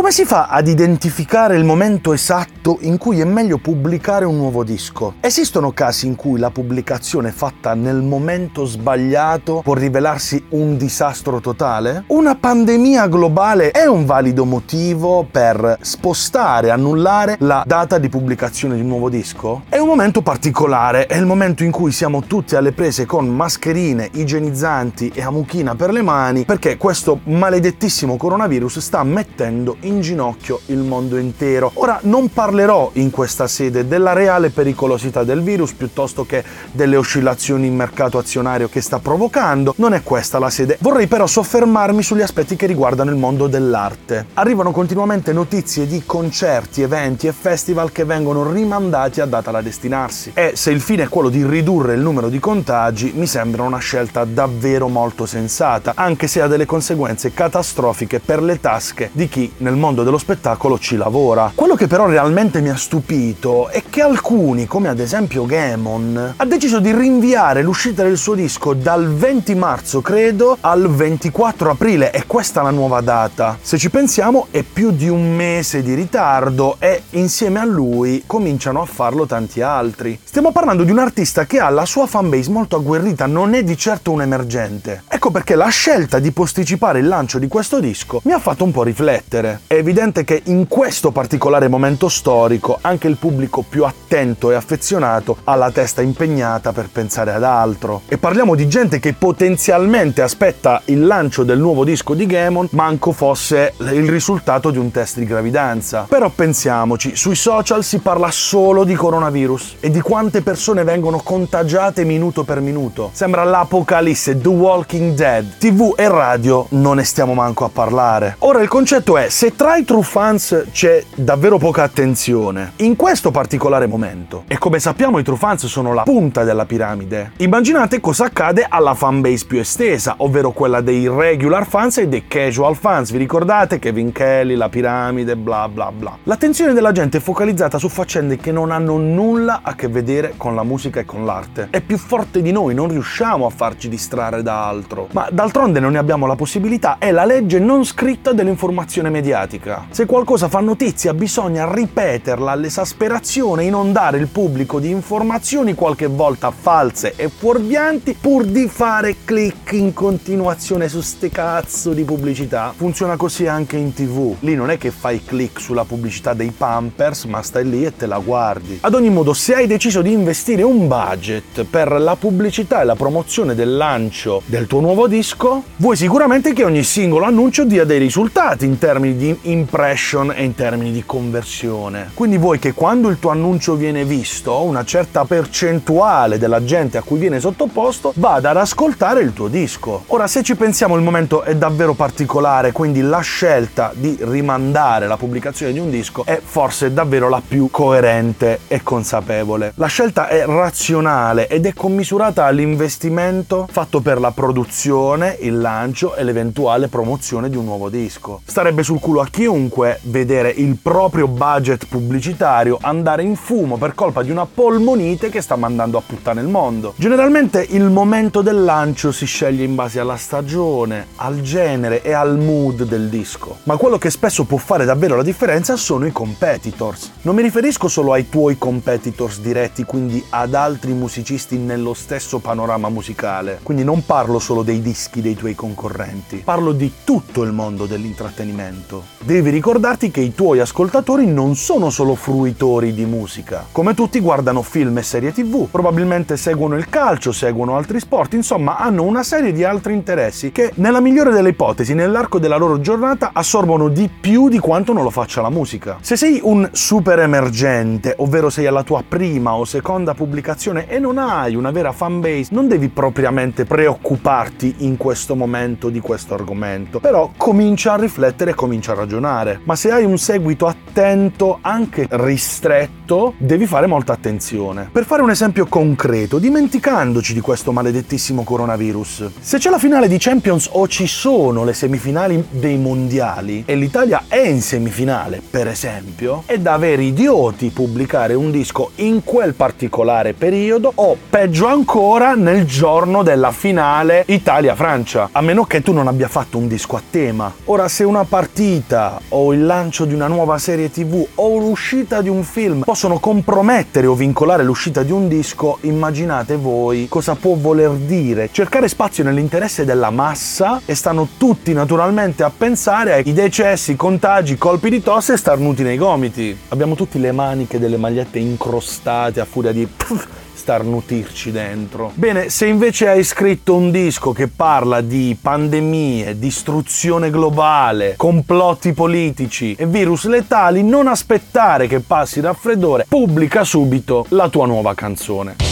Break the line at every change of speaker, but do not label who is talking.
Come si fa ad identificare il momento esatto in cui è meglio pubblicare un nuovo disco? Esistono casi in cui la pubblicazione fatta nel momento sbagliato può rivelarsi un disastro totale? Una pandemia globale è un valido motivo per spostare, annullare la data di pubblicazione di un nuovo disco? È un momento particolare, è il momento in cui siamo tutti alle prese con mascherine, igienizzanti e amuchina per le mani perché questo maledettissimo coronavirus sta mettendo in ginocchio il mondo intero. Ora non parlerò in questa sede della reale pericolosità del virus piuttosto che delle oscillazioni in mercato azionario che sta provocando, non è questa la sede. Vorrei però soffermarmi sugli aspetti che riguardano il mondo dell'arte. Arrivano continuamente notizie di concerti, eventi e festival che vengono rimandati a data da destinarsi e se il fine è quello di ridurre il numero di contagi mi sembra una scelta davvero molto sensata, anche se ha delle conseguenze catastrofiche per le tasche di chi nel mondo dello spettacolo ci lavora. Quello che però realmente mi ha stupito è che alcuni, come ad esempio Gamon, ha deciso di rinviare l'uscita del suo disco dal 20 marzo, credo, al 24 aprile e questa è la nuova data. Se ci pensiamo è più di un mese di ritardo e insieme a lui cominciano a farlo tanti altri. Stiamo parlando di un artista che ha la sua fanbase molto agguerrita, non è di certo un emergente. Ecco perché la scelta di posticipare il lancio di questo disco mi ha fatto un po' riflettere. È evidente che in questo particolare momento storico anche il pubblico più attento e affezionato ha la testa impegnata per pensare ad altro. E parliamo di gente che potenzialmente aspetta il lancio del nuovo disco di Gamon, manco fosse il risultato di un test di gravidanza. Però pensiamoci, sui social si parla solo di coronavirus e di quante persone vengono contagiate minuto per minuto. Sembra l'apocalisse, The Walking Dead. TV e radio non ne stiamo manco a parlare. Ora il concetto è, se tra i true fans c'è davvero poca attenzione, in questo particolare momento, e come sappiamo i true fans sono la punta della piramide, immaginate cosa accade alla fanbase più estesa, ovvero quella dei regular fans e dei casual fans. Vi ricordate Kevin Kelly, la piramide, bla bla bla. L'attenzione della gente è focalizzata su faccende che non hanno nulla a che vedere con la musica e con l'arte. È più forte di noi, non riusciamo a farci distrarre da altro. Ma d'altronde non ne abbiamo la possibilità, è la legge non scritta dell'informazione mediatica. Se qualcosa fa notizia bisogna ripeterla all'esasperazione, inondare il pubblico di informazioni qualche volta false e fuorvianti pur di fare click in continuazione su ste cazzo di pubblicità. Funziona così anche in tv. Lì non è che fai click sulla pubblicità dei Pampers, ma stai lì e te la guardi. Ad ogni modo, se hai deciso di investire un budget per la pubblicità e la promozione del lancio del tuo nuovo disco, vuoi sicuramente che ogni singolo annuncio dia dei risultati in termini di impression e in termini di conversione. Quindi vuoi che quando il tuo annuncio viene visto, una certa percentuale della gente a cui viene sottoposto vada ad ascoltare il tuo disco. Ora, se ci pensiamo, il momento è davvero particolare, quindi la scelta di rimandare la pubblicazione di un disco è forse davvero la più coerente e consapevole. La scelta è razionale ed è commisurata all'investimento fatto per la produzione, il lancio e l'eventuale promozione di un nuovo disco. Starebbe sul culo a chiunque vedere il proprio budget pubblicitario andare in fumo per colpa di una polmonite che sta mandando a puttane il mondo. Generalmente il momento del lancio si sceglie in base alla stagione, al genere e al mood del disco. Ma quello che spesso può fare davvero la differenza sono i competitors. Non mi riferisco solo ai tuoi competitors diretti, quindi ad altri musicisti nello stesso panorama musicale. Quindi non parlo solo dei dischi dei tuoi concorrenti, parlo di tutto il mondo dell'intrattenimento. Devi ricordarti che i tuoi ascoltatori non sono solo fruitori di musica. Come tutti guardano film e serie tv, probabilmente seguono il calcio, seguono altri sport, insomma hanno una serie di altri interessi che nella migliore delle ipotesi nell'arco della loro giornata assorbono di più di quanto non lo faccia la musica. Se sei un super emergente, ovvero sei alla tua prima o seconda pubblicazione e non hai una vera fanbase, non devi propriamente preoccuparti in questo momento di questo argomento, però comincia a riflettere e comincia a ragionare. Ma se hai un seguito attento, anche ristretto, devi fare molta attenzione. Per fare un esempio concreto, dimenticandoci di questo maledettissimo coronavirus, se c'è la finale di Champions o ci sono le semifinali dei mondiali e l'Italia è in semifinale, per esempio, è da veri idioti pubblicare un disco in quel particolare periodo o peggio ancora nel giorno della finale Italia-Francia, a meno che tu non abbia fatto un disco a tema. Ora, se una partita uscita o il lancio di una nuova serie tv o l'uscita di un film possono compromettere o vincolare l'uscita di un disco, immaginate voi cosa può voler dire cercare spazio nell'interesse della massa e stanno tutti naturalmente a pensare ai decessi, contagi, colpi di tosse e starnuti nei gomiti. Abbiamo tutti le maniche delle magliette incrostate a furia di starnutirci dentro. Bene, se invece hai scritto un disco che parla di pandemie, distruzione globale, complotti politici e virus letali, non aspettare che passi raffreddore, pubblica subito la tua nuova canzone.